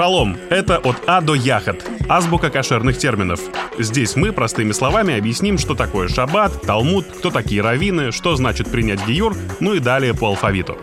Шалом – это от А до Яхат, азбука кошерных терминов. Здесь мы простыми словами объясним, что такое шаббат, талмуд, кто такие раввины, что значит принять гиюр, ну и далее по алфавиту.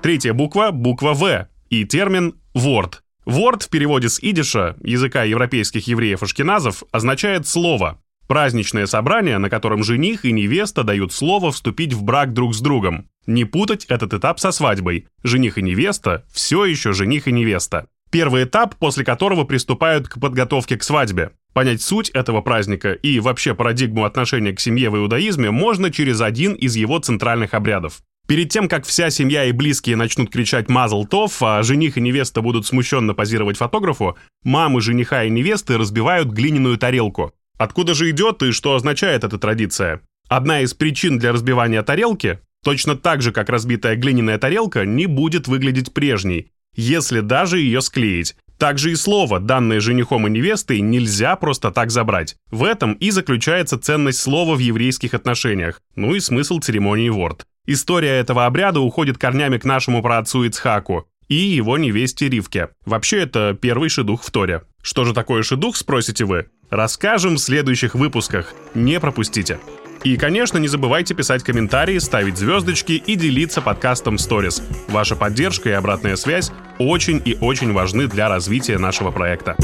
Третья буква – буква В и термин «ворд». «Ворд» в переводе с идиша, языка европейских евреев-ашкеназов, означает «слово». Праздничное собрание, на котором жених и невеста дают слово вступить в брак друг с другом. Не путать этот этап со свадьбой. Жених и невеста – все еще жених и невеста. Первый этап, после которого приступают к подготовке к свадьбе. Понять суть этого праздника и вообще парадигму отношения к семье в иудаизме можно через один из его центральных обрядов. Перед тем, как вся семья и близкие начнут кричать «Мазл Тов», а жених и невеста будут смущенно позировать фотографу, мамы жениха и невесты разбивают глиняную тарелку. Откуда же идет и что означает эта традиция? Одна из причин для разбивания тарелки точно так же, как разбитая глиняная тарелка, не будет выглядеть прежней, если даже ее склеить. Также и слово, данное женихом и невестой, нельзя просто так забрать. В этом и заключается ценность слова в еврейских отношениях, ну и смысл церемонии ворд. История этого обряда уходит корнями к нашему праотцу Ицхаку и его невесте Ривке. Вообще, это первый шедух в Торе. Что же такое шедух, спросите вы? Расскажем в следующих выпусках. Не пропустите. И, конечно, не забывайте писать комментарии, ставить звездочки и делиться подкастом в Stories. Ваша поддержка и обратная связь очень и очень важны для развития нашего проекта.